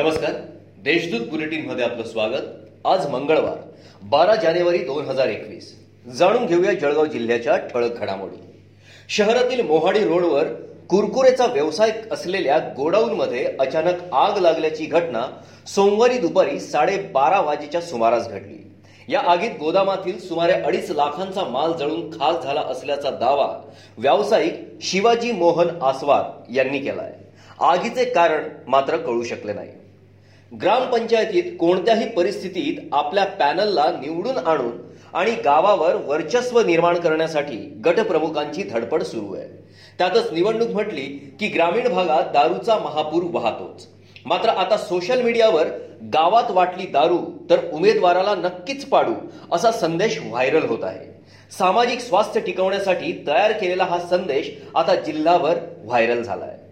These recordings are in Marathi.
नमस्कार. देशदूत बुलेटिनमध्ये आपलं स्वागत. आज मंगळवार बारा जानेवारी दोन हजार एकवीस. जाणून घेऊया जळगाव जिल्ह्याच्या ठळक घडामोडी. शहरातील मोहाडी रोडवर कुरकुरेचा व्यवसाय असलेल्या गोडाऊनमध्ये अचानक आग लागल्याची घटना सोमवारी दुपारी साडेबारा वाजेच्या सुमारास घडली. या आगीत गोदामातील सुमारे अडीच लाखांचा माल जळून खाक झाला असल्याचा दावा व्यावसायिक शिवाजी मोहन आसवार यांनी केलाय. आगीचे कारण मात्र कळू शकले नाही. ग्रामपंचायतीत कोणत्याही परिस्थितीत आपल्या पॅनलला निवडून आणून आणि गावावर वर्चस्व निर्माण करण्यासाठी गटप्रमुखांची धडपड सुरू आहे. त्यातच निवडणूक म्हटली की ग्रामीण भागात दारूचा महापूर वाहतोच. मात्र आता सोशल मीडियावर गावात वाटली दारू तर उमेदवाराला नक्कीच पाडू असा संदेश व्हायरल होत आहे. सामाजिक स्वास्थ्य टिकवण्यासाठी तयार केलेला हा संदेश आता जिल्हाभर व्हायरल झाला आहे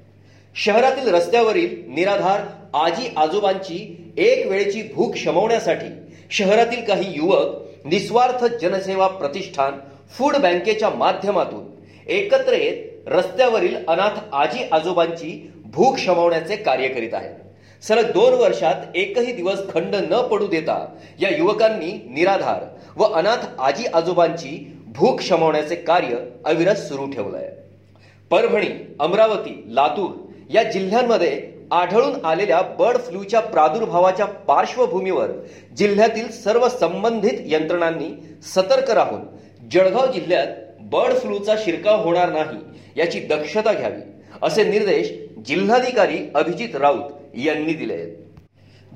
शहरातील रस्त्यावरील निराधार आजी आजोबांची एक वेळेची भूक शमवण्यासाठी शहरातील काही युवक निस्वार्थ जनसेवा प्रतिष्ठान फूड बँकेच्या माध्यमातून एकत्र येत रस्त्यावरील अनाथ आजी आजोबांची भूक शमवण्याचे कार्य करीत आहेत. सलग दोन वर्षात एकही दिवस खंड न पडू देता या युवकांनी निराधार व अनाथ आजी आजोबांची भूक शमवण्याचे कार्य अविरत सुरू ठेवलंय. परभणी अमरावती लातूर या जिल्ह्यांमध्ये आढळून आलेल्या बर्ड फ्लूच्या प्रादुर्भावाच्या पार्श्वभूमीवर जिल्ह्यातील सर्व संबंधित यंत्रणांनी सतर्क राहून जळगाव जिल्ह्यात बर्ड फ्लूचा शिरकाव होणार नाही याची दक्षता घ्यावी असे निर्देश जिल्हाधिकारी अभिजित राऊत यांनी दिले आहेत.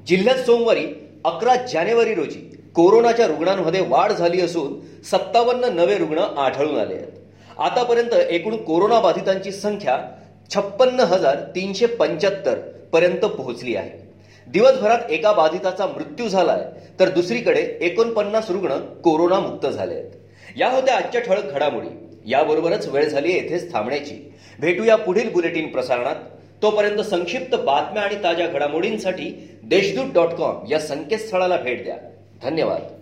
जिल्ह्यात सोमवारी अकरा जानेवारी रोजी कोरोनाच्या रुग्णांमध्ये वाढ झाली असून सत्तावन्न नवे रुग्ण आढळून आले आहेत. आतापर्यंत एकूण कोरोना बाधितांची संख्या छप्पन्न हजार तीनशे पंच्याहत्तर पर्यंत पोहोचली आहे. दिवसभरात एका बाधिताचा मृत्यू झालाय तर दुसरीकडे एकोणपन्नास रुग्ण कोरोना मुक्त झाले आहेत. या होत्या आजच्या ठळक घडामोडी. याबरोबरच वेळ झाली येथेच थांबण्याची. भेटूया पुढील बुलेटिन प्रसारणात. तोपर्यंत संक्षिप्त बातम्या आणि ताज्या घडामोडींसाठी देशदूत डॉट कॉम या संकेतस्थळाला भेट द्या. धन्यवाद.